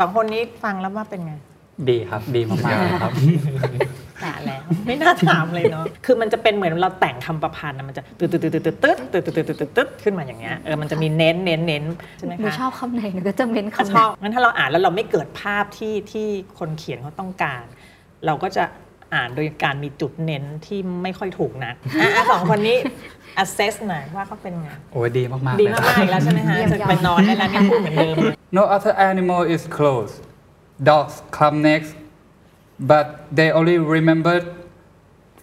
สองคนนี้ฟังแล้วว่าเป็นไง ดีครับดีมากๆเลยครับแตะแล้วไม่น่าถามเลยเนาะคือมันจะเป็นเหมือนเราแต่งคำประพันธ์นะมันจะตึ๊ดตึ๊ดตึ๊ดตึ๊ดตึ๊ดตึ๊ดตึ๊ดตึ๊ดตึ๊ดตึ๊ดขึ้นมาอย่างเงี้ยเออมันจะมีเน้นเน้นเน้นใช่ไหมหนูคะชอบคำไหนหนูก็จะเม้นถ้าคำชนั้อนบงั้นถ้าเราอ่านแล้วเราไม่เกิดภาพที่ที่คนเขียนเขาต้องการ เราก็จะ อ่านโดยการมีจุดเน้นที่ไม่ค่อยถูกนักอะอะสองคนนี้ assess หน่อยว่าเขาเป็นไงโอ้ยดีมากๆดีเลยมากๆอีกแล้วใช่ไหมฮะจะไปนอนได้แล้วเนี่ยพูดเหมือนเดิมเลย No other animal is close dogs come next but they only remembered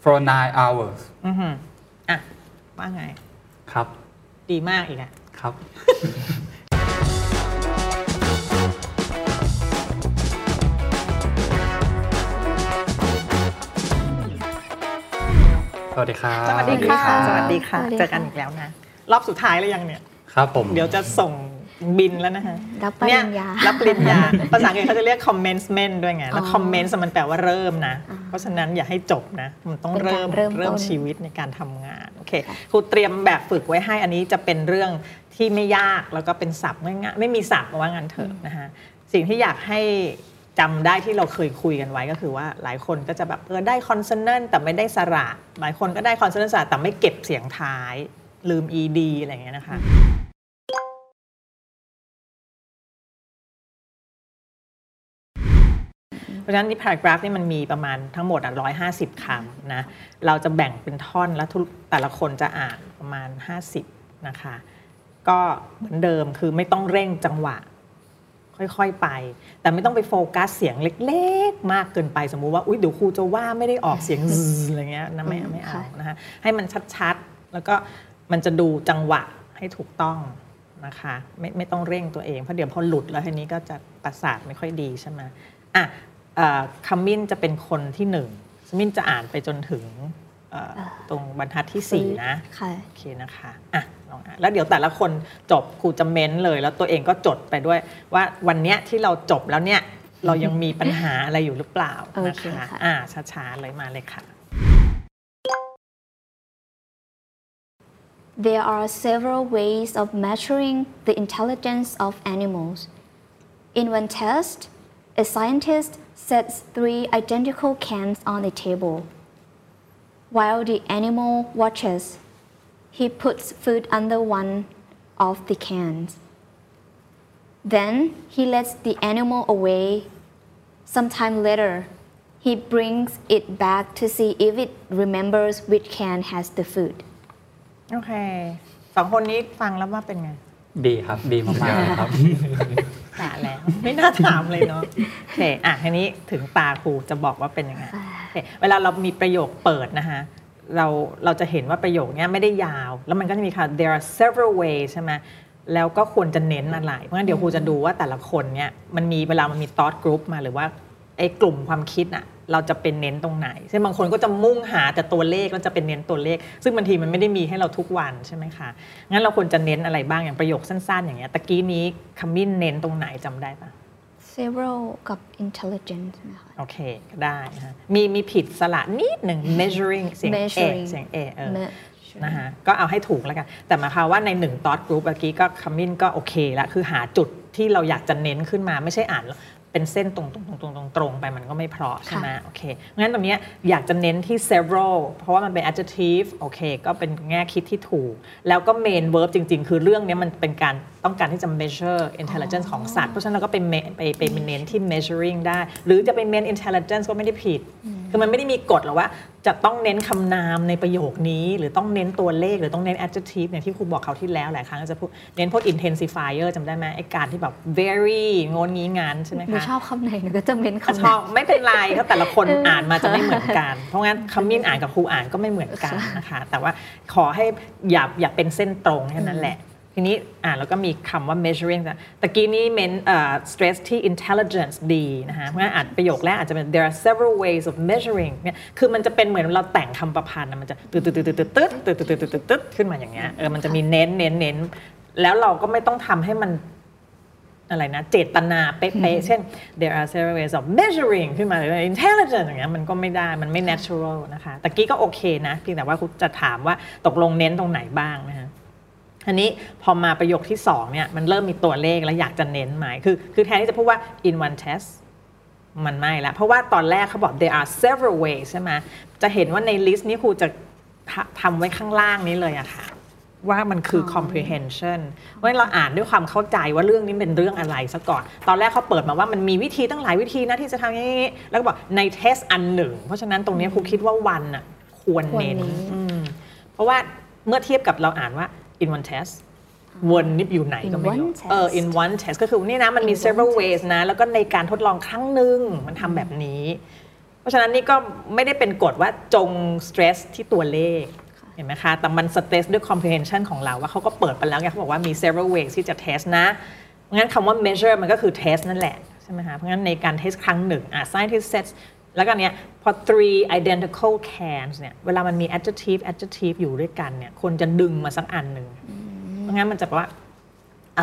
for nine hours อือหืออะว่าไง ครับ ดีมากอีกอะครับ สวัสดีครับสวัสดีค่ะสวัสดีค่ะสวัสดีค่ะเจอกันอีกแล้วนะ รอบสุดท้ายแล้วยังเนี่ยครับผมเดี๋ยวจะส่งบินแล้วนะฮะรับปริเนี่ยญญารับปริญญา ภาษาอังกฤษเขาจะเรียก commencement ด้วยไง แล้วอ๋อ comment มันแปลว่าเริ่มนะอ่าเพราะฉะนั้นอย่าให้จบนะ มันต้องเป็นการเริ่มเริ่มต้นเริ่มชีวิตในการทำงาน โอเค ครูเตรียมแบบฝึกไว้ให้ อันนี้จะเป็นเรื่องที่ไม่ยาก แล้วก็เป็นศัพท์ง่ายๆ ไม่มีศัพท์ว่างั้นเถอะนะฮะสิ่งที่อยากให้ จำได้ที่เราเคยคุยกันไว้ก็คือว่าหลายคนก็จะแบบเออได้คอน s o n น n t แต่ไม่ได้สระ หลายคนก็ได้คอน s o n น n t สระแต่ไม่เก็บเสียงท้าย ลืม ed อะไรอย่างเงี้ยนะคะเพราะฉะนั้นนี่ paragraph นี่มันมีประมาณทั้งหมดอะ150คำนะ เราจะแบ่งเป็นท่อนแล้วทุกแต่ละคนจะอ่านประมาณ 50 นะคะ ก็เหมือนเดิมคือไม่ต้องเร่งจังหวะ ค่อยๆไป แต่ไม่ต้องไปโฟกัสเสียงเล็กๆ มากเกินไปสมมุติว่าอุ๊ยเดี๋ยวครูจะว่าไม่ได้ออกเสียงอะไรเงี้ยนะไม่ไม่เอานะคะให้มันชัดๆ แล้วก็มันจะดูจังหวะให้ถูกต้องนะคะไม่ไม่ต้องเร่งตัวเองเพราะเดี๋ยวพอหลุดแล้วทีนี้ก็จะประสาทไม่ค่อยดีใช่ไหมอะอ่อคัมมินจะเป็นคนที่หนึ่งมินจะอ่านไปจนถึง ตรงบรรทัดที่สี่นะค่ะโอเคนะคะอะลองอ่านแล้วเดี๋ยวแต่ละคนจบครูจะเม้นเลย แล้วตัวเองก็จดไปด้วยว่าวันเนี้ยที่เราจบแล้วเนี่ยเรายังมีปัญหาอะไรอยู่หรือเปล่าโอนะเคคะค่ะอ่าช้าๆเลยมาเลยค่ะ There are several ways of measuring the intelligence of animals. In one test, a scientist sets three identical cans on a table. While the animal watches, he puts food under one of the cans. Then he lets the animal away. Sometime later, he brings it back to see if it remembers which can has the food. โอเค สองคนนี้ฟังแล้วว่าเป็นไง ดีครับดีมากๆเลยครับ แตะแล้ว ไม่น่าถามเลยเนาะโอเคอ่ะทีนี้ถึงตาครูจะบอกว่าเป็นยังไง เคเวลาเรามีประโยคเปิดนะคะเราเราจะเห็นว่าประโยคนี้ไม่ได้ยาว แล้วมันก็จะมีค่ะ there are several ways ใช่ไหมแล้วก็ควรจะเน้นอะไร เพราะงั้นเดี๋ยวครูจะดูว่าแต่ละคนเนี่ยมันมีเวลามันมี thought group มาหรือว่าไอ้กลุ่มความคิดอะเราจะเป็นเน้นตรงไหนซึ่งบางคนก็จะมุ่งหาแต่ตัวเลขแล้วจะเป็นเน้นตัวเลข ซึ่งบางทีมันไม่ได้มีให้เราทุกวันใช่ไหมคะ งั้นเราควรจะเน้นอะไรบ้างอย่างประโยคสั้นๆ อย่างเงี้ยตะกี้นี้คำมิ้นเน้นตรงไหนจำได้ปะ several กับ intelligence นะคะ โอเค ก็ได้นะฮะมีมีผิดสระนิดหนึ่ง measuring เสียง A Measuring เสียง A เออ Measuring นะฮะก็เอาให้ถูกแล้วกัน แต่หมายความว่าในหนึ่ง thought group เมื่อกี้ก็คำมิ้นก็โอเคละคือหาจุดที่เราอยากจะเน้นขึ้นมาไม่ใช่อ่านแล้ว เป็นเส้นตรงตรงตรงตรงตรงตรงไปมันก็ไม่เพราะใช่ไหมโอเคงั้นตรงเนี้ยอยากจะเน้นที่ several เพราะว่ามันเป็น adjective โอเค ก็เป็นแง่คิดที่ถูก แล้วก็ main verb จริง ๆ คือเรื่องเนี้ยมันเป็นการต้องการที่จะ measure intelligence ของสัตว์ เพราะฉะนั้นเราก็ไปเมไปไปไปเน้นที่ measuring ได้ หรือจะไปเน้น intelligence ก็ไม่ได้ผิดคือมันไม่ได้มีกฎหรอกว่า จะต้องเน้นคำนามในประโยคนี้ หรือต้องเน้นตัวเลขหรือต้องเน้น adjective อย่างที่ครูบอกเขาวที่แล้วหลายครั้งก็จะพูดเน้นพวก intensifier จำได้ไหมไอ้การที่แบบ very งนงี้งานใช่ไหมหนูคะชอบคำไหนหนูก็จะเม้นถ้าคำชนั้อนบไม่เป็นไรเพราะแต่ละคนเอออ่อ่านมาจะไม่เหมือนกัน เพราะงั้นคำมิ้นอ่านกับครูอ่านก็ไม่เหมือนกันนะคะแต่ว่าขอให้อย่าอย่าเป็นเส้นตรงแค่นั้นแหละ ทีนี้อ่าแล้วก็มีคำว่า measuring แต่ตะกี้นี้เน้นเอ่อ stress ที่ intelligence ดีนะคะเพราะงั้นอานประโยคแรกอาจจะเป็น there are several ways of measuring เนี่ยคือมันจะเป็นเหมือนเราแต่งคำประพันธ์มันจะตึ๊ดตึ๊ดตึ๊ดตึ๊ดตึ๊ดตึ๊ดตึ๊ดตึ๊ดตึ๊ดตึ๊ดขึ้นมาอย่างเงี้ยเออมันจะมีเน้นเน้นเน้นแล้วเราก็ไม่ต้องทำให้มันอะไรนะเจตนาเป๊ะๆเช่น there are several ways of measuring ขึ้นมาเลย intelligence อย่างเงี้ยมันก็ไม่ได้มันไม่ natural นะคะตะกี้ก็โอเคนะเพียงแต่ว่าคุณจะถามว่าตกลงเน้นตรงไหนบ้างนะฮะ อันนี้พอมาประโยคที่สองเนี่ยมันเริ่มมีตัวเลขแล้วอยากจะเน้นหมายคือคือแทนที่จะพูดว่า in one test มันไม่ละเพราะว่าตอนแรกเขาบอก there are several ways ใช่ไหมจะเห็นว่าใน list นี้ครูจะทำไว้ข้างล่างนี้เลยอะค่ะว่ามันคือ comprehension เพราะฉะนั้นเราอ่านด้วยความเข้าใจว่าเรื่องนี้เป็นเรื่องอะไรซะก่อน ตอนแรกเขาเปิดมาว่ามันมีวิธีตั้งหลายวิธีนะที่จะทำอย่างนี้ แล้วก็บอกใน test อันหนึ่ง เพราะฉะนั้นตรงนี้ครูคิดว่า one อะควรเน้นควรเน้นอืมเพราะว่าเมื่อเทียบกับเราอ่านว่า in one test วนนิบอยู่ไหนก็ไม่รู้ In one test เออ in one test ก็คือนี่นะมันมี In one several test ways นะ แล้วก็ในการทดลองครั้งหนึ่งมันทำแบบนี้ เพราะฉะนั้นนี่ก็ไม่ได้เป็นกฎว่าจง stress ที่ตัวเลขเห็นไหมคะ แต่มัน stress ด้วย comprehension ของเราว่าเขาก็เปิดไปแล้วไงเขาบอกว่ามี several ways ที่จะ test นะเพราะงั้นคำว่า measure มันก็คือ test นั่นแหละใช่ไหมคะเพราะงั้นในการ test ครั้งหนึ่งอะ scientist sets แล้วก็เนี้ยพอ three identical cans เนี่ยเวลามันมี adjective adjective อยู่ด้วยกันเนี่ยคนจะดึงมาสักอันหนึ่งเพราะงั้นมันจะบอกว่า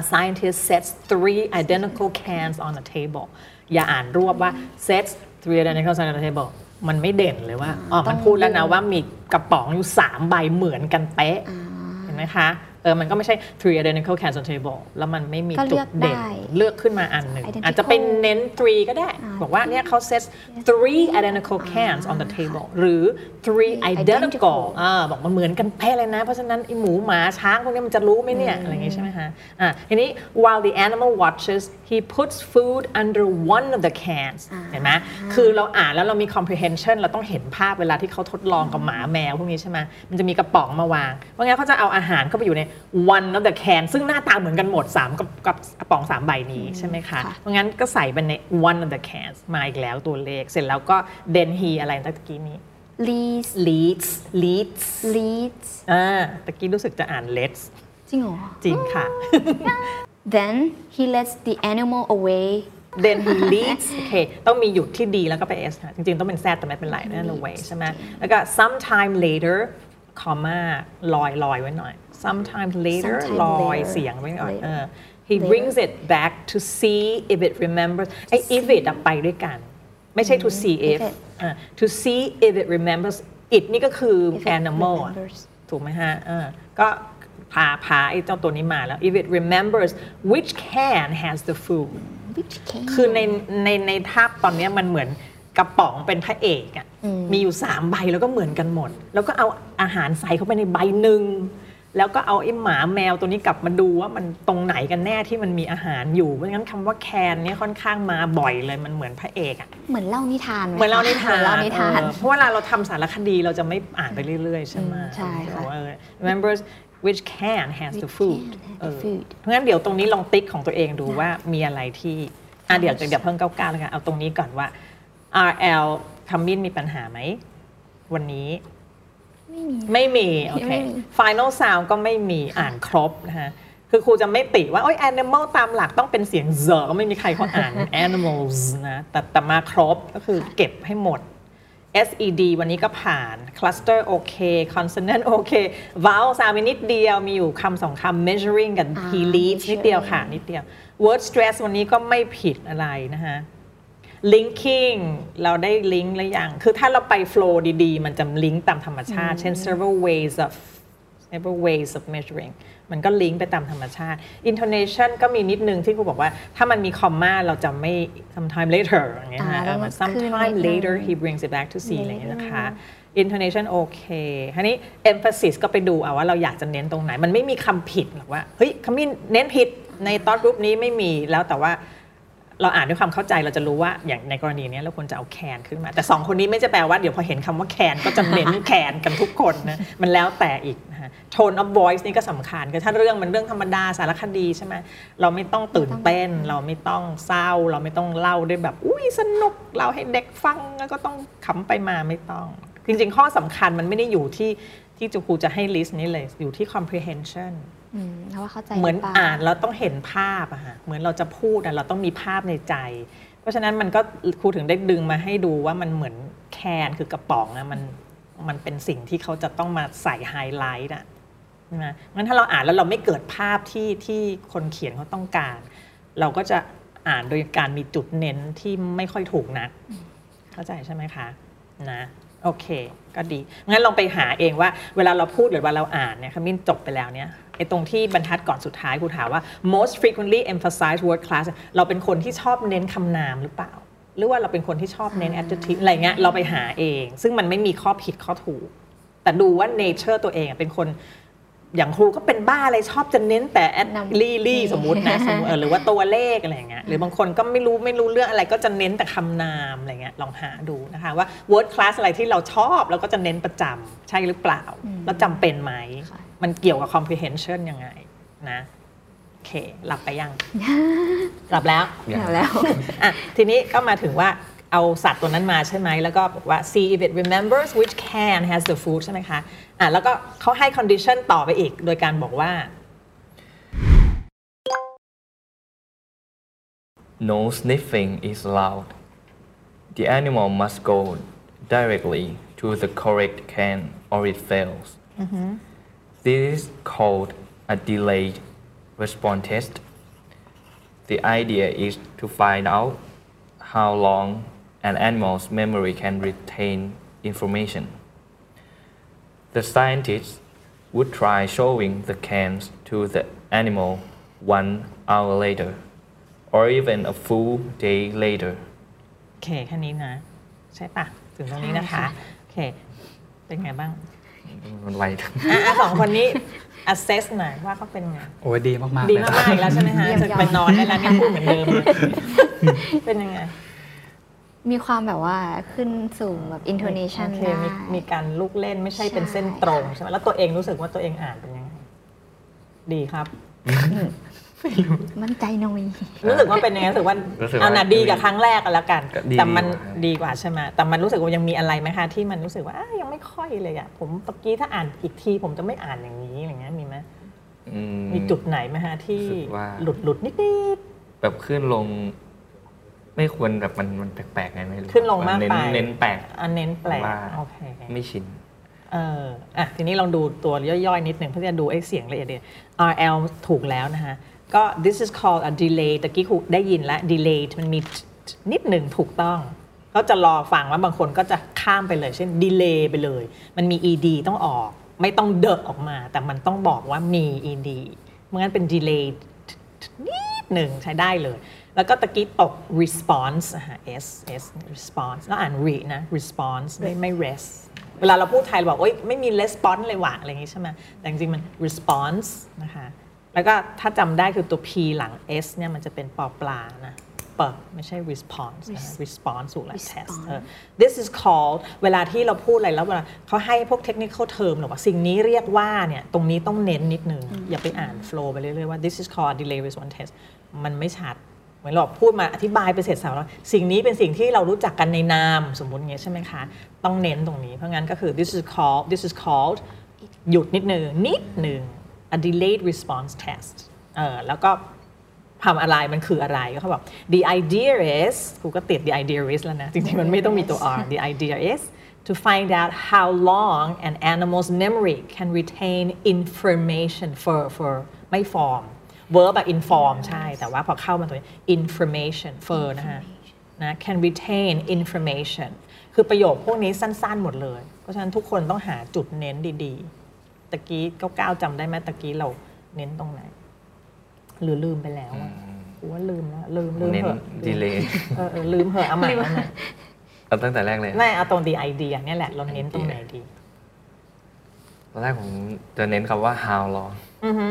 A scientist sets three identical cans on the table อย่าอ่านรวบว่า sets three identical cans on the table มันไม่เด่นเลยว่า อ๋อ มันพูดแล้วนะว่ามีกระป๋องอยู่สามใบเหมือนกันเป๊ะ เห็นไหมคะ เออมันก็ไม่ใช่ three identical cans on the table แล้วมันไม่มีก็เลืจุอดกเด่นได้เลือกขึ้นมาอันหนึ่ง Identical อาจจะเป็นเน้น three ก็ได้อ่าบอกว่าเนี่ยเขา sets three identical cans on the table หรือ three identical Identical อ่าบอกมันเหมือนกันเป๊ะเลยนะ เพราะฉะนั้นไอหมูหมาช้างพวกนี้มันจะรู้ไหมเนี่ยอะไรอย่างงี้ใช่ไหมคะอ่าทีนี้ while the animal watches he puts food under one of the cans เห็นไหมคือเราอ่านแล้วเรามี comprehension เราต้องเห็นภาพเวลาที่เขาทดลองกับหมาแมวพวกนี้ใช่ไหมมันจะมีกระป๋องมาวางเพราะงั้นเขาจะเอาอาหารเข้าไปอยู่ใน one of the can ซึ่งหน้าตาเหมือนกันหมดสามกับกับกระป๋องสามใบนี้ใช่ไหมคะค่ะเพราะงั้นก็ใส่ไปใน one of the cans มาอีกแล้วตัวเลข เสร็จแล้วก็ then he อะไรตะกี้นี้ leads leads leads leads อ่าตะกี้รู้สึกจะอ่าน let's จริงเหรอ จริงค่ะ then he lets the animal away then he leads โอเค ต้องมีหยุดที่ดีแล้วก็ไป s นะจริงๆ ต้องเป็น z แต่ไม่เป็นไรนั่น away ใช่ไหมแล้วก็ sometime later comma ลอยลอยไว้หน่อย sometime later Sometime ลอย later เสียงไว้หน่อย Later เออ he Later brings it back to see if it remembers ไอ้ if it อะไปด้วยกัน ไม่ใช่ to see if if it อะ to see if it remembers it นี่ก็คือ If it animal อะ remembers ถูกไหมฮะเออก็พาพาไอ้เจ้าตัวนี้มาแล้ว if it remembers which can has the food which can คือในในในภาพตอนเนี้ยมันเหมือนกระป๋องเป็นพระเอกอะ่ะ มีอยู่สามใบแล้วก็เหมือนกันหมด แล้วก็เอาอาหารใส่เข้าไปในใบหนึ่ง แล้วก็เอาไอ้หมาแมวตัวนี้กลับมาดูว่ามันตรงไหนกันแน่ที่มันมีอาหารอยู่เพราะงั้นคำว่าแคนเนี่ยค่อนข้างมาบ่อยเลยมันเหมือนพระเอกอะเหมือนเล่านิทานไเหมือนเรานิทานเหมือนเล่านิทานเออเพราะเวลาเราทำสารคดีเราจะไม่อ่านไปเรื่อยๆใช่ไหมอืมใช่ค่ะว่าเออ remembers which can has the Which food can has the เออ food เพราะงั้นเดี๋ยวตรงนี้ลองติ๊กของตัวเองดูว่ามีอะไรที่อะเดี๋ยวเดี๋ยวเพิ่งก้าวๆแล้วกันเอาตรงนี้ก่อนว่า RL คำมินมีปัญหาไหมวันนี้ ไม่มีไม่มี โอเคไม่มี Final Sound ก็ไม่มีอ่านครบนะฮะคือครูจะไม่ติว่าโอ้ย animal ตามหลักต้องเป็นเสียงเซอก็ไม่มีใครเขาอ่าน animals นะแต่แต่มาครบก็คือเก็บให้หมด SED วันนี้ก็ผ่าน cluster โอเค consonant โอเค vowel sound มีนิดเดียวมีอยู่คำสองคำ measuring กับอ่า he leads นิดเดียวค่ะ นิดเดียว word stress วันนี้ก็ไม่ผิดอะไรนะฮะ linking เราได้ลิงก์หรือยัง คือถ้าเราไป flow ดีๆ มันจะลิงก์ตามธรรมชาติ เช่น several ways of several ways of measuring มันก็ลิงก์ไปตามธรรมชาติ intonation ก็มีนิดนึงที่ครูบอกว่า ถ้ามันมีคอมมาเราจะไม่ sometime later อย่างเงี้ยอ่าฮะแล้วมัน sometime ขึ้นนิดนึง later he brings it back to C อะไรอย่างเงี้ยนะคะ intonation โอเคทีนี้ emphasis ก็ไปดูเอาว่าเราอยากจะเน้นตรงไหน มันไม่มีคำผิดหรอกว่า เฮ้ยคำนี้เน้นผิดในตอนรูปนี้ไม่มีแล้วแต่ว่า เราอ่านด้วยความเข้าใจเราจะรู้ว่าอย่างในกรณีเนี้ยเราควรจะเอาแคนขึ้นมา แต่สองคนนี้ไม่จะแปลว่าเดี๋ยวพอเห็นคำว่าแคนก็จะเน้นแคนกันทุกคนนะมันแล้วแต่อีกนะฮะ tone of voice นี่ก็สำคัญคือถ้าเรื่องมันเรื่องธรรมดาสารคดีใช่ไหมเราไม่ต้องตื่นเต้น เราไม่ต้องเศร้า เราไม่ต้องเล่าด้วยแบบอุ้ยสนุกเราให้เด็กฟังแล้วก็ต้องขำไปมาไม่ต้อง จริง ๆ ข้อสำคัญมันไม่ได้อยู่ที่ที่จูครูจะให้ list นี้เลยอยู่ที่ comprehension อืมเพราะ ว่าเข้าใจเหมือนรืปล่อ่านเราต้องเห็นภาพอะฮะเหมือนเราจะพูดอะเราต้องมีภาพในใจ เพราะฉะนั้นมันก็ครูถึงได้ดึงมาให้ดูว่ามันเหมือนแคนคือกระป๋องอะมันมันเป็นสิ่งที่เขาจะต้องมาใส่ไฮไลท์อะใช่ไหมงั้นถ้าเราอ่านแล้วเราไม่เกิดภาพที่ที่คนเขียนเขาต้องการ เราก็จะอ่านโดยการมีจุดเน้นที่ไม่ค่อยถูกนัก เข้าใจใช่ไหมคะนะ โอเค ก็ดี งั้นลองไปหาเองว่าเวลาเราพูดหรือเวลาเราอ่านเนี่ยคำมินจบไปแล้วเนี่ยไอ้ตรงที่บรรทัดก่อนสุดท้ายครูถามว่า most frequently emphasize word class เราเป็นคนที่ชอบเน้นคำนามหรือเปล่า หรือว่าเราเป็นคนที่ชอบเน้น adjective อะไรเงี้ยเราไปหาเอง ซึ่งมันไม่มีข้อผิดข้อถูก แต่ดูว่า nature ตัวเองอะเป็นคน อย่างครูก็เป็นบ้าอะไรชอบจะเน้นแต่ at นำลี่ลี่สมมตินะสมมติเออหรือว่าตัวเลขอะไรอย่างเงี้ยหรือบางคนก็ไม่รู้ไม่รู้เรื่องอะไรก็จะเน้นแต่คำนามอะไรเงี้ยลองหาดูนะคะว่า word class อะไรที่เราชอบแล้วก็จะเน้นประจำใช่หรือเปล่า แล้วจำเป็นไหมค่ะมันเกี่ยวกับ comprehension ยังไงนะโอเค หลับไปยัง หลับแล้วอย่างแล้วอะทีนี้ก็มาถึงว่า เอาสัตว์ตัวนั้นมาใช่ไหม แล้วก็บอกว่า see if it remembers which can has the food ใช่ไหมคะอ่ะแล้วก็เขาให้ condition ต่อไปอีก โดยการบอกว่า No sniffing is allowed. The animal must go directly to the correct can or it fails. This is called a delayed response test. The idea is to find out how long an animal's memory can retain information. The scientists would try showing the cans to the animal one hour later, or even a full day later. โอเคแค่นี้นะ ใช่ปะถึงตรงนี้นะคะ โอเค เป็นไงบ้าง มันไวอะอะสองคนนี้ assess หน่อยว่าเขาเป็นไง โอ้ยดีมากๆดีเลยมากๆอีกแล้วใช่ไหมฮะเยี่ยมจะยอดไปนอนได้แล้วเนี่ยพูดเหมือนเดิมเลยเป็นยังไง มีความแบบว่าขึ้นสูงแบบ intonation โอเคได้มีมีการลูกเล่นไม่ใช่เป็นเส้นตรงใช่ไหมแล้วตัวเองรู้สึกว่าตัวเองอ่านเป็นยังไง ดีครับ มั่นใจหน่อย รู้สึกว่าเป็นยังไงรู้สึกว่ารู้สึกว่าเอาน่ะดีกับครั้งแรกกันแล้วกัน ก็ดีแต่มันดีดีกกว่าว่าใช่ไหมแต่มันรู้สึกว่ายังมีอะไรไหมคะที่มันรู้สึกว่าอ้ายังไม่ค่อยเลยอะผมตะกี้ถ้าอ่านอีกที ผมจะไม่อ่านอย่างนี้อะไรเงี้ยมีไหมอื มีจุดไหนไหมฮะที่รู้สึกว่า หลุดหลุดนิดแบบขึ้นลง ไม่ควรแบบมันมันแปลกๆไงไม่รู้ขึ้นลงมากเน้นไปเน้นแปลกๆอันเน้นแปลกว่าโอเคไม่ชินเอออะทีนี้ลองดูตัวย่อยๆ นิดหนึ่งเพื่อจะดูไอ้เสียงละเอียดๆ RL ถูกแล้วนะฮะก็ this is called a delay ตะกี้ครูได้ยินแล้ว delay มันมีนิดหนึ่งถูกต้อง ก็จะรอฟังว่าบางคนก็จะข้ามไปเลย เช่น delay ไปเลย มันมี ed ต้องออกไม่ต้องเดอะออกมา แต่มันต้องบอกว่ามี ed เมื่องั้นเป็น delay นิดหนึ่งใช้ได้เลย แล้วก็ตะกี้ตก response อะฮะ s s response แล้วอ่าน re นะ response ไม่ไม่ rest เวลาเราพูดไทยเราบอกโอ๊ยไม่มี response เลยว่ะอะไรอย่างงี้ใช่ไหมแต่จริงๆมัน response นะคะแล้วก็ถ้าจำได้คือตัว p หลัง s เนี่ยมันจะเป็นปอปลานะเปิดไม่ใช่ response นะ response ถูกแล้ว test เออ this is called เวลาที่เราพูดอะไรแล้วเวลาเขาให้พวก technical term หรือว่าสิ่งนี้เรียกว่าเนี่ยตรงนี้ต้องเน้นนิดนึง อย่าไปอ่าน flow ไปเรื่อยๆว่า this is called delay response test มันไม่ชัดเห มือนเราพูดมาอธิบายไปเสร็จสับแล้วสิ่งนี้เป็นสิ่งที่เรารู้จักกันในนามสมมุติอย่างเงี้ยใช่ไหมคะ ต้องเน้นตรงนี้เพราะงั้นก็คือ this is called this is called หยุดนิดหนึ่งนิดหนึ่ง a delayed response test เออแล้วก็ทำอะไรมันคืออะไรก็เขาบอก the idea is กูก็ติด the idea is แล้วนะ จริงๆ มันไม่ต้องมีตัว r the idea is to find out how long an animal's memory can retain information for for ไม่ form verb อะ inform ใช่ แต่ว่าพอเข้ามาตัวนี้ information for นะฮะนะ can retain information คือประโยคพวกนี้สั้น ๆ หมดเลย เพราะฉะนั้นทุกคนต้องหาจุดเน้นดีๆ ตะกี้ก้าวๆจำได้ไหมตะกี้เราเน้นตรงไหน หรือลืมไปแล้วอะกูว่าลืมแล้วลืมลืมเน้นเหอะ delay เออเออลืมเหอะเอาใหม่เอาใหม่เอาตั้งแต่แรกเลยไม่เอาตรง the idea เนี่ยแหละ เราเน้นตรงไหนดีตอนแรกผมจะเน้นคำว่า how long อือฮึ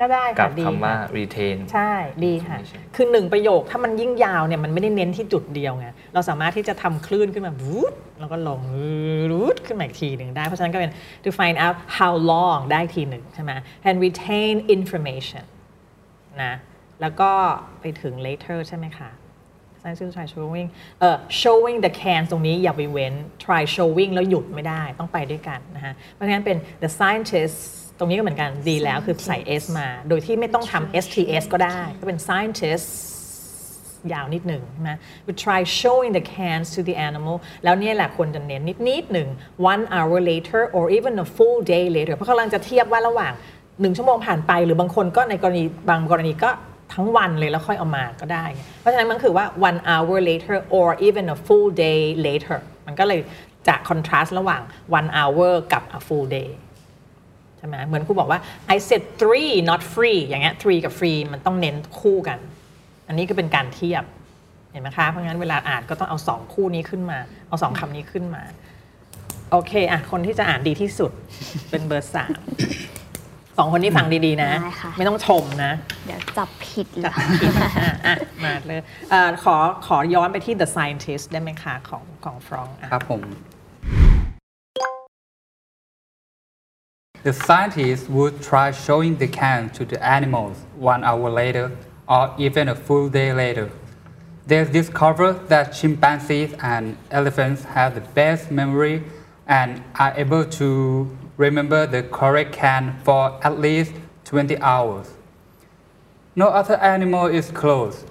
ก็ได้กัค่ะบดีคำว่า ค่ะ retain ใช่ดีค่ะ information คือหนึ่งประโยคถ้ามันยิ่งยาวเนี่ยมันไม่ได้เน้นที่จุดเดียวไงเราสามารถที่จะทำคลื่นขึ้นมาวูดแล้วก็ลงวูดขึ้นมาอีกทีหนึ่งได้ เพราะฉะนั้นก็เป็น to find out how long ได้ทีหนึ่งใช่ไหม and retain information นะแล้วก็ไปถึง later ใช่ไหมคะ science try showing เอ่อ showing the can ตรงนี้อย่าไปเว้น try showing แล้วหยุดไม่ได้ต้องไปด้วยกันนะฮะเพราะฉะนั้นเป็น the scientists ตรงนี้ก็เหมือนกันดีแล้วคือใส่ s มา โดยที่ไม่ต้องทำ sts ก็ได้ ก็เป็น scientists ยาวนิดหนึ่งนะ we try showing the cans to the animal แล้วเนี่ยแหละควรจะเน้นนิดนิดหนึ่ง one hour later or even a full day later เพราะเขากำลังจะเทียบว่าระหว่างหนึ่งชั่วโมงผ่านไป หรือบางคนก็ในกรณีบางกรณีก็ทั้งวันเลยแล้วค่อยเอามาก็ได้ เพราะฉะนั้นมันคือว่า one hour later or even a full day later มันก็เลยจะ contrast ระหว่าง one hour กับ a full day ใช่ไหมเหมือนครูบอกว่า I said three not free อย่างเงี้ย three กับ free มันต้องเน้นคู่กัน อันนี้ก็เป็นการเทียบเห็นไหมคะเพราะงั้นเวลาอ่านก็ต้องเอาสองคู่นี้ขึ้นมา เอาสองคำนี้ขึ้นมา โอเคอะคนที่จะอ่านดีที่สุดเป็นเบอร์สามสองคนนี้ฟังดีๆนะ ได้ค่ะ ไม่ต้องชมนะ เดี๋ยวจับผิดเลจัย บผิดอะอะมาเลยเอ่อขอขอย้อนไปที่ The Scientist ได้ไหมคะ ของของฟรองก์อะครับผม The scientists would try showing the can to the animals one hour later or even a full day later. They discovered that chimpanzees and elephants have the best memory and are able to remember the correct can for at least 20 hours. No other animal is close.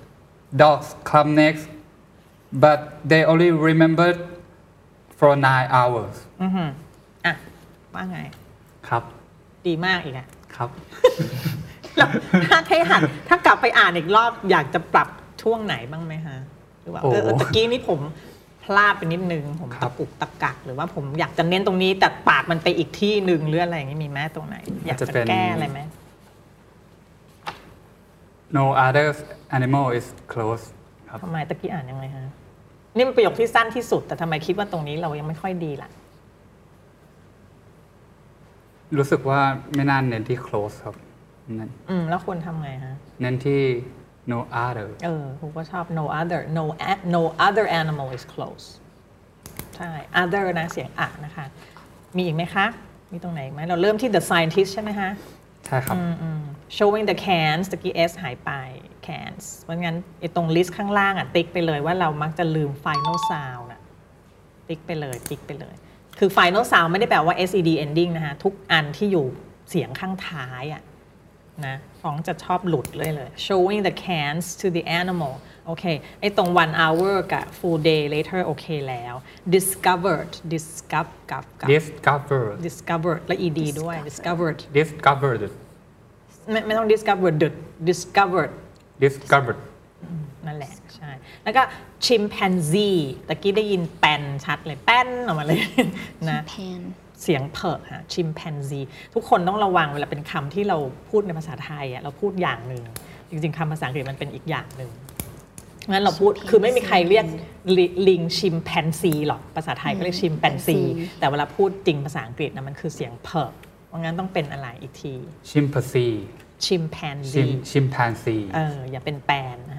Dogs come next, but they only remembered for nine hours. อือหืออ่ะ ว่าไง ครับ ดีมากอีกอะครับแล้วถ้าให้หันถ้ากลับไปอ่านอีกรอบอยากจะปรับช่วงไหนบ้างไหมฮะหรือว่าโอ้ เออเออตะกี้นี้ผมพลาดไปนิดนึง ผมครัตะบกุกตะกัก หรือว่าผมอยากจะเน้นตรงนี้ แต่ปากมันไปอีกที่หนึ่งหรืออะไรอย่างนี้มีไหมตรงไหน อยากจะแก้อะไรไหม No other animal is close ครับ ทำไมตะกี้อ่านยังไงฮะ นี่มันประโยคที่สั้นที่สุด แต่ทำไมคิดว่าตรงนี้เรายังไม่ค่อยดีล่ะ รู้สึกว่าไม่น่าเน้นที่ close ครับเน้นอืมแล้วควรทำไงฮะ เน้นที่ no other เออผมก็ชอบ no other no a- no other animal is close ใช่ other นะเสียงอะนะคะ มีอีกไหมคะ มีตรงไหนอีกไหมเราเริ่มที่ the scientist ใช่ไหมฮะใช่ครับอืมอืม showing the cans ตะกี้ s หายไป cans เพราะงั้นไอ้ตรง list ข้างล่างอะ ติ๊กไปเลยว่าเรามักจะลืม final sound น่ะ ติ๊กไปเลย ติ๊กไปเลย คือ final sound ไม่ได้แปลว่า sed ending นะคะทุกอันที่อยู่เสียงข้างท้ายอะนะฟ้องจะชอบหลุดเลยเลย showing the cans to the animal โอเค ไอ้ตรง one hour กับ full day later โอเคแล้ว discovered discover กับกับ discovered discovered และ ed ด้วย discovered discovered ไม่ไม่ต้อง discovered discovered discovered นั่นแหละใช่ แล้วก็ chimpanzee ตะกี้ได้ยินแปนชัดเลยแป้นออกมาเลยนะแพนเสียงเผิกฮะ chimpanzee ทุกคนต้องระวังเวลาเป็นคำที่เราพูดในภาษาไทยอะเราพูดอย่างหนึ่งจริงๆคำภาษาอังกฤษมันเป็นอีกอย่างหนึ่งงั้นเราพูดคือไม่มีใครเรียกลิลิงชิมแปนซีหรอกภาษาไทยก็เรียกชิมแปนซีแต่เวลาพูดจริงภาษาอังกฤษนะมันคือเสียงเผิกเพราะงั้นต้องเป็นอะไรอีกที chimpanzee ชิมแปนซี chim chimpanzee เอออย่าเป็นแปนนะฮะ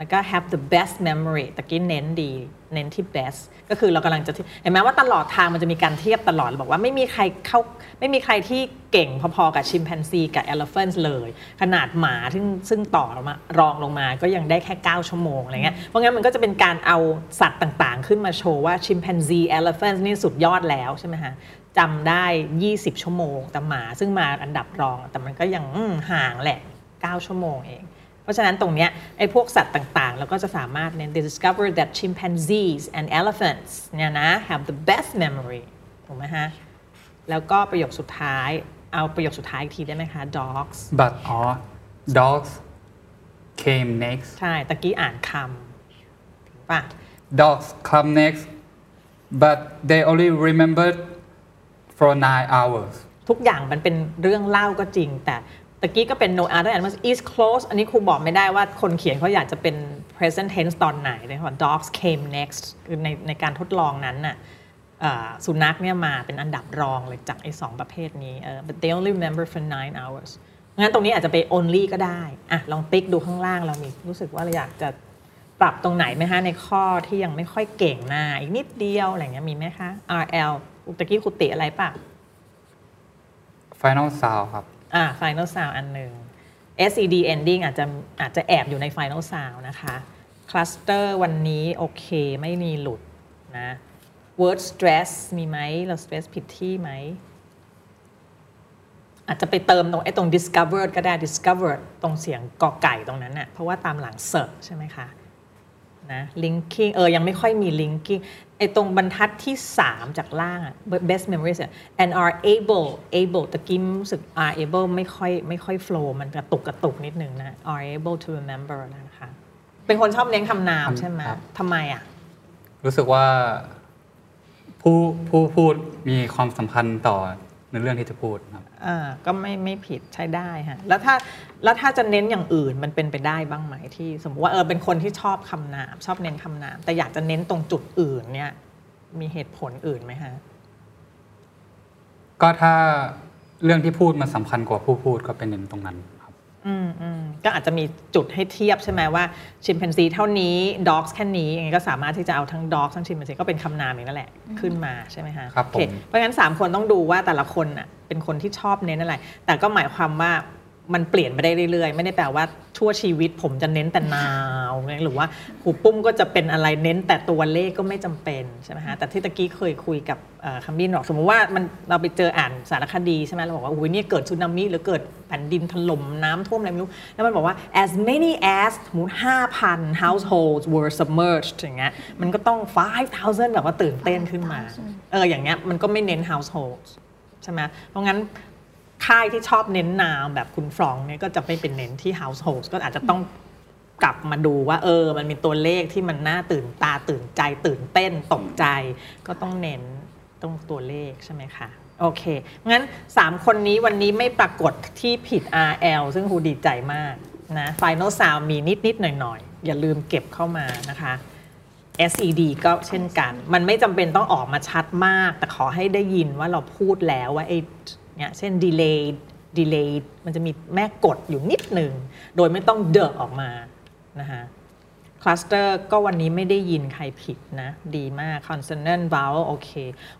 แล้วก็ have the best memory ตะกี้เน้นดีเน้นที่ best ก็คือเรากำลังจะเห็นไหมว่าตลอดทางมันจะมีการเทียบตลอด บอกว่าไม่มีใครเข้าไม่มีใครที่เก่งพอๆกับชิมแปนซีกับ elephant เลย ขนาดหมาซึ่งซึ่งต่อมารองลงมาก็ยังได้แค่ 9 ชั่วโมงอะไรเงี้ยเพราะงั้นมันก็จะเป็นการเอาสัตว์ต่างๆ ขึ้นมาโชว์ว่าชิมแปนซี elephant นี่สุดยอดแล้วใช่ไหมฮะจำได้ 20 ชั่วโมง แต่หมาซึ่งมาอันดับรอง แต่มันก็ยังห่างแหละ 9 ชั่วโมงเอง เพราะฉะนั้นตรงเนี้ยไอ้พวกสัตว์ต่างๆ เราก็จะสามารถเน้น they discover that chimpanzees and elephants เนี่ยนะ have the best memory ถูกไหมฮะ แล้วก็ประโยคสุดท้าย เอาประโยคสุดท้ายอีกทีได้ไหมคะ dogs but all dogs came next ใช่ ตะกี้อ่านคำถูกป่ะ dogs come next but they only remembered for nine hours ทุกอย่างมันเป็นเรื่องเล่าก็จริงแต่ ตะกี้ก็เป็น no other animals is close อันนี้ครูบอกไม่ได้ว่าคนเขียนเขาอยากจะเป็น present tense ตอนไหนเลยว่า dogs came next คือในในการทดลองนั้นน่ะสุนัขเนี่ยมาเป็นอันดับรองเลยจากไอ้สองประเภทนี้ but they only remember for nine hours งั้นตรงนี้อาจจะไป only ก็ได้อะลองติ๊กดูข้างล่างเรามีรู้สึกว่าเราอยากจะปรับตรงไหนไหมฮะในข้อที่ยังไม่ค่อยเก่งหน้าอีกนิดเดียวอะไรเงี้ยมีไหมคะ RL ตะกี้ครูติอะไรปะ final sound ครับ อ่า final sound อันหนึ่ง SED ending อาจจะอาจจะแอบอยู่ใน final sound นะคะ cluster วันนี้โอเคไม่มีหลุดนะ word stress มีไหมเรา stress ผิดที่ไหม อาจจะไปเติมตรงไอ้ตรง discover ก็ได้ discover ตรงเสียงกอไก่ตรงนั้นน่ะเพราะว่าตามหลัง search ใช่ไหมคะนะ linking เออ ยังไม่ค่อยมี linking ไอ้ตรงบรรทัดที่ 3 จากล่างอะ best memories อะ and are able able ตะกี้รู้สึก are able ไม่ค่อยไม่ค่อย flow มันกระตุกกระตุกนิดนึงนะ are able to remember นะคะ เป็นคนชอบเน้นคำนามใช่ไหมครับทำไมอะรู้สึกว่าผู้ผู้พูดมีความสำคัญต่อ ในเรื่องที่จะพูดครับอ่าก็ไม่ไม่ผิดใช้ได้ฮะแล้วถ้าแล้วถ้าจะเน้นอย่างอื่นมันเป็นไปได้บ้างไหมที่ สมมติว่าเออเป็นคนที่ชอบคำนาม ชอบเน้นคำนาม แต่อยากจะเน้นตรงจุดอื่นเนี่ย มีเหตุผลอื่นไหมฮะก็ถ้าเรื่องที่พูดมันสำคัญกว่าผู้พูดก็เป็นเน้นตรงนั้นครับ อืมอืมก็อาจจะมีจุดให้เทียบใช่ไหมว่า chimpanzee เท่านี้ dog แค่นี้ยังไงก็สามารถที่จะเอาทั้ง dog ทั้ง chimpanzee ก็เป็นคำนามเองนั่นแหละขึ้นมาใช่ไหมฮะครับโอเคผมเพราะงั้น 3 คนต้องดูว่าแต่ละคนอะเป็นคนที่ชอบเน้นอะไร แต่ก็หมายความว่า มันเปลี่ยนไปได้เรื่อยๆ ไม่ได้แปลว่าทั่วชีวิตผมจะเน้นแต่นาวหรือว่าครูปุ้มก็จะเป็นอะไรเน้นแต่ตัวเลขก็ไม่จำเป็นใช่ไหมฮะแต่ที่ตะกี้เคยคุยกับเอ่อคัมบินบอกสมมติว่ามันเราไปเจออ่านสารคดีใช่ไหมเราบอกว่าอุ้ยเนี่ยเกิดสึนามิหรือเกิดแผ่นดินถล่มน้ำท่วมอะไรไม่รู้ แล้วมันบอกว่า as many as สมมติ5,000 households were submerged อย่างเงี้ยมันก็ต้อง 5,000 แบบว่าตื่นเต้นขึ้นมาเอออย่างเงี้ยมันก็ไม่เน้น households ใช่ไหมเพราะงั้น ค่ายที่ชอบเน้นนามแบบคุณฟรองก์เนี่ยก็จะไม่เป็นเน้นที่ household ก็อาจจะต้องกลับมาดูว่า เออ มันมีตัวเลขที่มันน่าตื่นตาตื่นใจตื่นเต้นตกใจ ก็ต้องเน้นตรงตัวเลขใช่ไหมคะโอเค งั้น 3 คนนี้วันนี้ไม่ปรากฏที่ผิด RL ซึ่งครูดีใจมากนะ Final Sound มีนิดนิดหน่อยหน่อยๆอย่าลืมเก็บเข้ามานะคะ SED ก็เช่นกัน มันไม่จำเป็นต้องออกมาชัดมาก แต่ขอให้ได้ยินว่าเราพูดแล้วว่าไอ้ เนี่ยเช่น delay delay มันจะมีแม่กดอยู่นิดหนึ่ง โดยไม่ต้องเดอะออกมานะคะคลัสเตอร์ก็วันนี้ไม่ได้ยินใครผิดนะ ดีมาก consonant vowel โอเค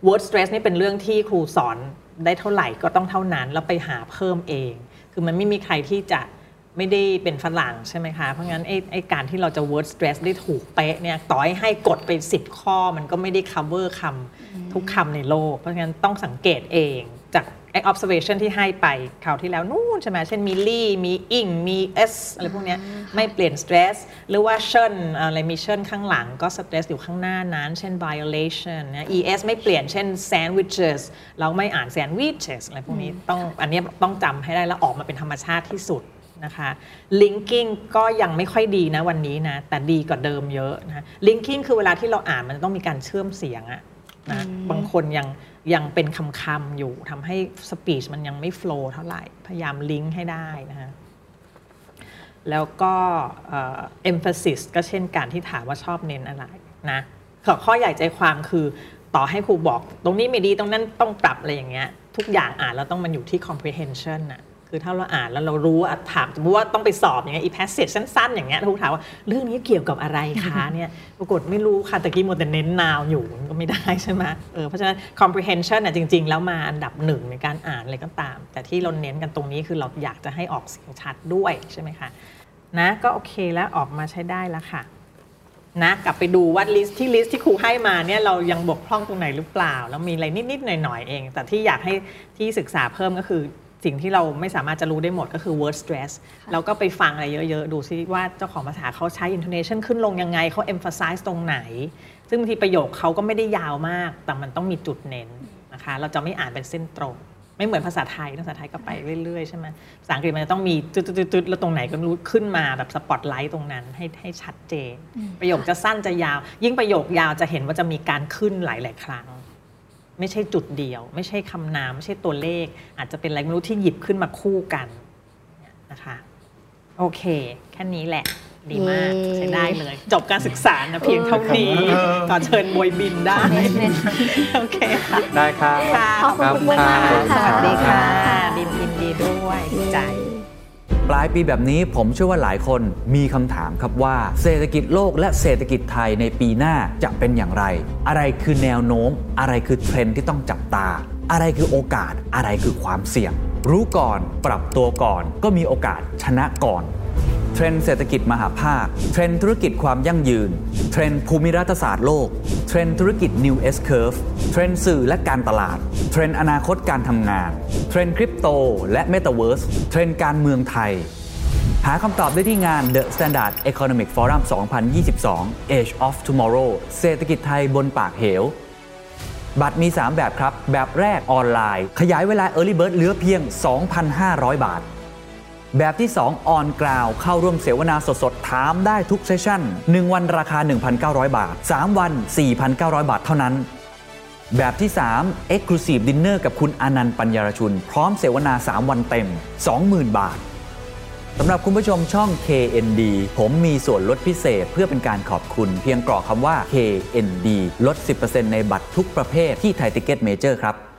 word stress นี่เป็นเรื่องที่ครูสอนได้เท่าไหร่ก็ต้องเท่านั้น แล้วไปหาเพิ่มเอง คือมันไม่มีใครที่จะไม่ได้เป็นฝรั่งใช่ไหมคะ เพราะงั้นไอ้ไอการที่เราจะ word stress ได้ถูกเป๊ะเนี่ยต่อให้ให้กดไปสิบข้อมันก็ไม่ได้ cover คำทุกคำในโลก เพราะงั้นต้องสังเกตเองจาก ไอ้ observation ที่ให้ไปคราวที่แล้วนู่นใช่ไหมเช่นมีลี่มีอิงมี s อะไรพวกเนี้ยไม่เปลี่ยน stress หรือว่าเชิญอะไรมีเชิญข้างหลังก็ stress อยู่ข้างหน้านั้น เช่น violation นะ es ไม่เปลี่ยนเช่น sandwiches เราไม่อ่าน sandwiches อะไรพวกนี้ต้องอันเนี้ยต้องจำให้ได้แล้วออกมาเป็นธรรมชาติที่สุดนะคะ linking ก็ยังไม่ค่อยดีนะวันนี้นะ แต่ดีกว่าเดิมเยอะนะ linking คือเวลาที่เราอ่านมันต้องมีการเชื่อมเสียงอะ นะบางคนยังยังเป็นคำคำๆอยู่ทำให้ speech มันยังไม่ flow เท่าไหร่ พยายามลิงก์ให้ได้นะฮะแล้วก็เอ่อ emphasis ก็เช่นการที่ถามว่าชอบเน้นอะไรนะขอข้อใหญ่ใจความคือต่อให้ครูบอก ตรงนี้ไม่ดีตรงนั้นต้องปรับอะไรอย่างเงี้ยทุกอย่างอ่านแล้วต้องมันอยู่ที่ comprehension น่ะ คือถ้าเราอ่านแล้วเรารู้อะถามสมมติว่าต้องไปสอบอย่างเงี้ยอี passage สั้นๆ อย่างเงี้ยครูถามว่าเรื่องนี้เกี่ยวกับอะไรคะเนี่ยปรากฏไม่รู้ค่ะตะกี้มัวแต่เน้น noun อยู่มันก็ไม่ได้ใช่ไหมเออเพราะฉะนั้น comprehension น่ะจริง ๆ แล้วมาอันดับหนึ่งในการอ่านอะไรก็ตาม แต่ที่เราเน้นกันตรงนี้คือเราอยากจะให้ออกเสียงชัดด้วยใช่ไหมคะนะก็โอเคแล้วออกมาใช้ได้แล้วค่ะนะกลับไปดูว่า list ที่ list ที่ครูให้มาเนี่ยเรายังบกพร่องตรงไหนหรือเปล่า แล้วมีอะไรนิด ๆ หน่อย ๆ เอง แต่ที่อยากให้ที่ศึกษาเพิ่มก็คือ สิ่งที่เราไม่สามารถจะรู้ได้หมดก็คือ word stress เราก็ไปฟังอะไรเยอะๆ ดูซิว่าเจ้าของภาษาเขาใช้ intonation ขึ้นลงยังไงเขา emphasize ตรงไหน ซึ่งบางทีประโยคเขาก็ไม่ได้ยาวมาก แต่มันต้องมีจุดเน้นนะคะ เราจะไม่อ่านเป็นเส้นตรง ไม่เหมือนภาษาไทยภาษาไทยก็ไปเรื่อยๆใช่ไหมภาษาอังกฤษมันจะต้องมีจุดๆๆๆแล้วตรงไหนก็รู้ขึ้นมาแบบสปอตไลท์ตรงนั้นให้ให้ชัดเจน ประโยคจะสั้นจะยาว ยิ่งประโยคยาวจะเห็นว่าจะมีการขึ้นหลายๆครั้ง ไม่ใช่จุดเดียว ไม่ใช่คำนามไม่ใช่ตัวเลข อาจจะเป็นอะไรไม่รู้ที่หยิบขึ้นมาคู่กันเนี่ยนะคะโอเค แค่นี้แหละ ดีมากเย้ใช้ได้เลย จบการศึกษานะเพียงเท่านี้ขอเชิญบวยบินได้ โอเคค่ะ ได้ครับค่ะขอบคุณคุณมากครับค่ะสวัสดีค่ะบิน ปลายปีแบบนี้ผมเชื่อว่าหลายคนมีคำถามครับว่า เศรษฐกิจโลกและเศรษฐกิจไทยในปีหน้าจะเป็นอย่างไร อะไรคือแนวโน้ม อะไรคือเทรนด์ที่ต้องจับตา อะไรคือโอกาสอะไรคือความเสี่ยง รู้ก่อนปรับตัวก่อน ก็มีโอกาสชนะก่อน เทรนด์เศรษฐกิจมหภาค เทรนด์ธุรกิจความยั่งยืน เทรนด์ภูมิรัฐศาสตร์โลก เทรนด์ธุรกิจ New S Curve เทรนด์สื่อและการตลาด เทรนด์อนาคตการทำงาน เทรนด์คริปโตและ Metaverse เทรนด์การเมืองไทย หาคำตอบได้ที่งาน The Standard Economic Forum 2022 Age of Tomorrow เศรษฐกิจไทยบนปากเหวบัตรมี 3 แบบครับ แบบแรกออนไลน์ ขยายเวลา Early Bird เหลือเพียง 2,500 บาท แบบที่2ออนกราวเข้าร่วมเสวนาสดๆ ถามได้ทุกเซสชั่น 1 วันราคา 1,900 บาท 3 วัน 4,900 บาทเท่านั้น แบบที่ 3 Exclusive Dinner กับคุณอนันต์ปัญญารชุน พร้อมเสวนา 3 วันเต็ม 20,000 บาทสำหรับคุณผู้ชมช่อง KND ผมมีส่วนลดพิเศษเพื่อเป็นการขอบคุณ เพียงกรอกคำว่า KND ลด 10%ในบัตรทุกประเภทที่ Thaiticketmajor ครับ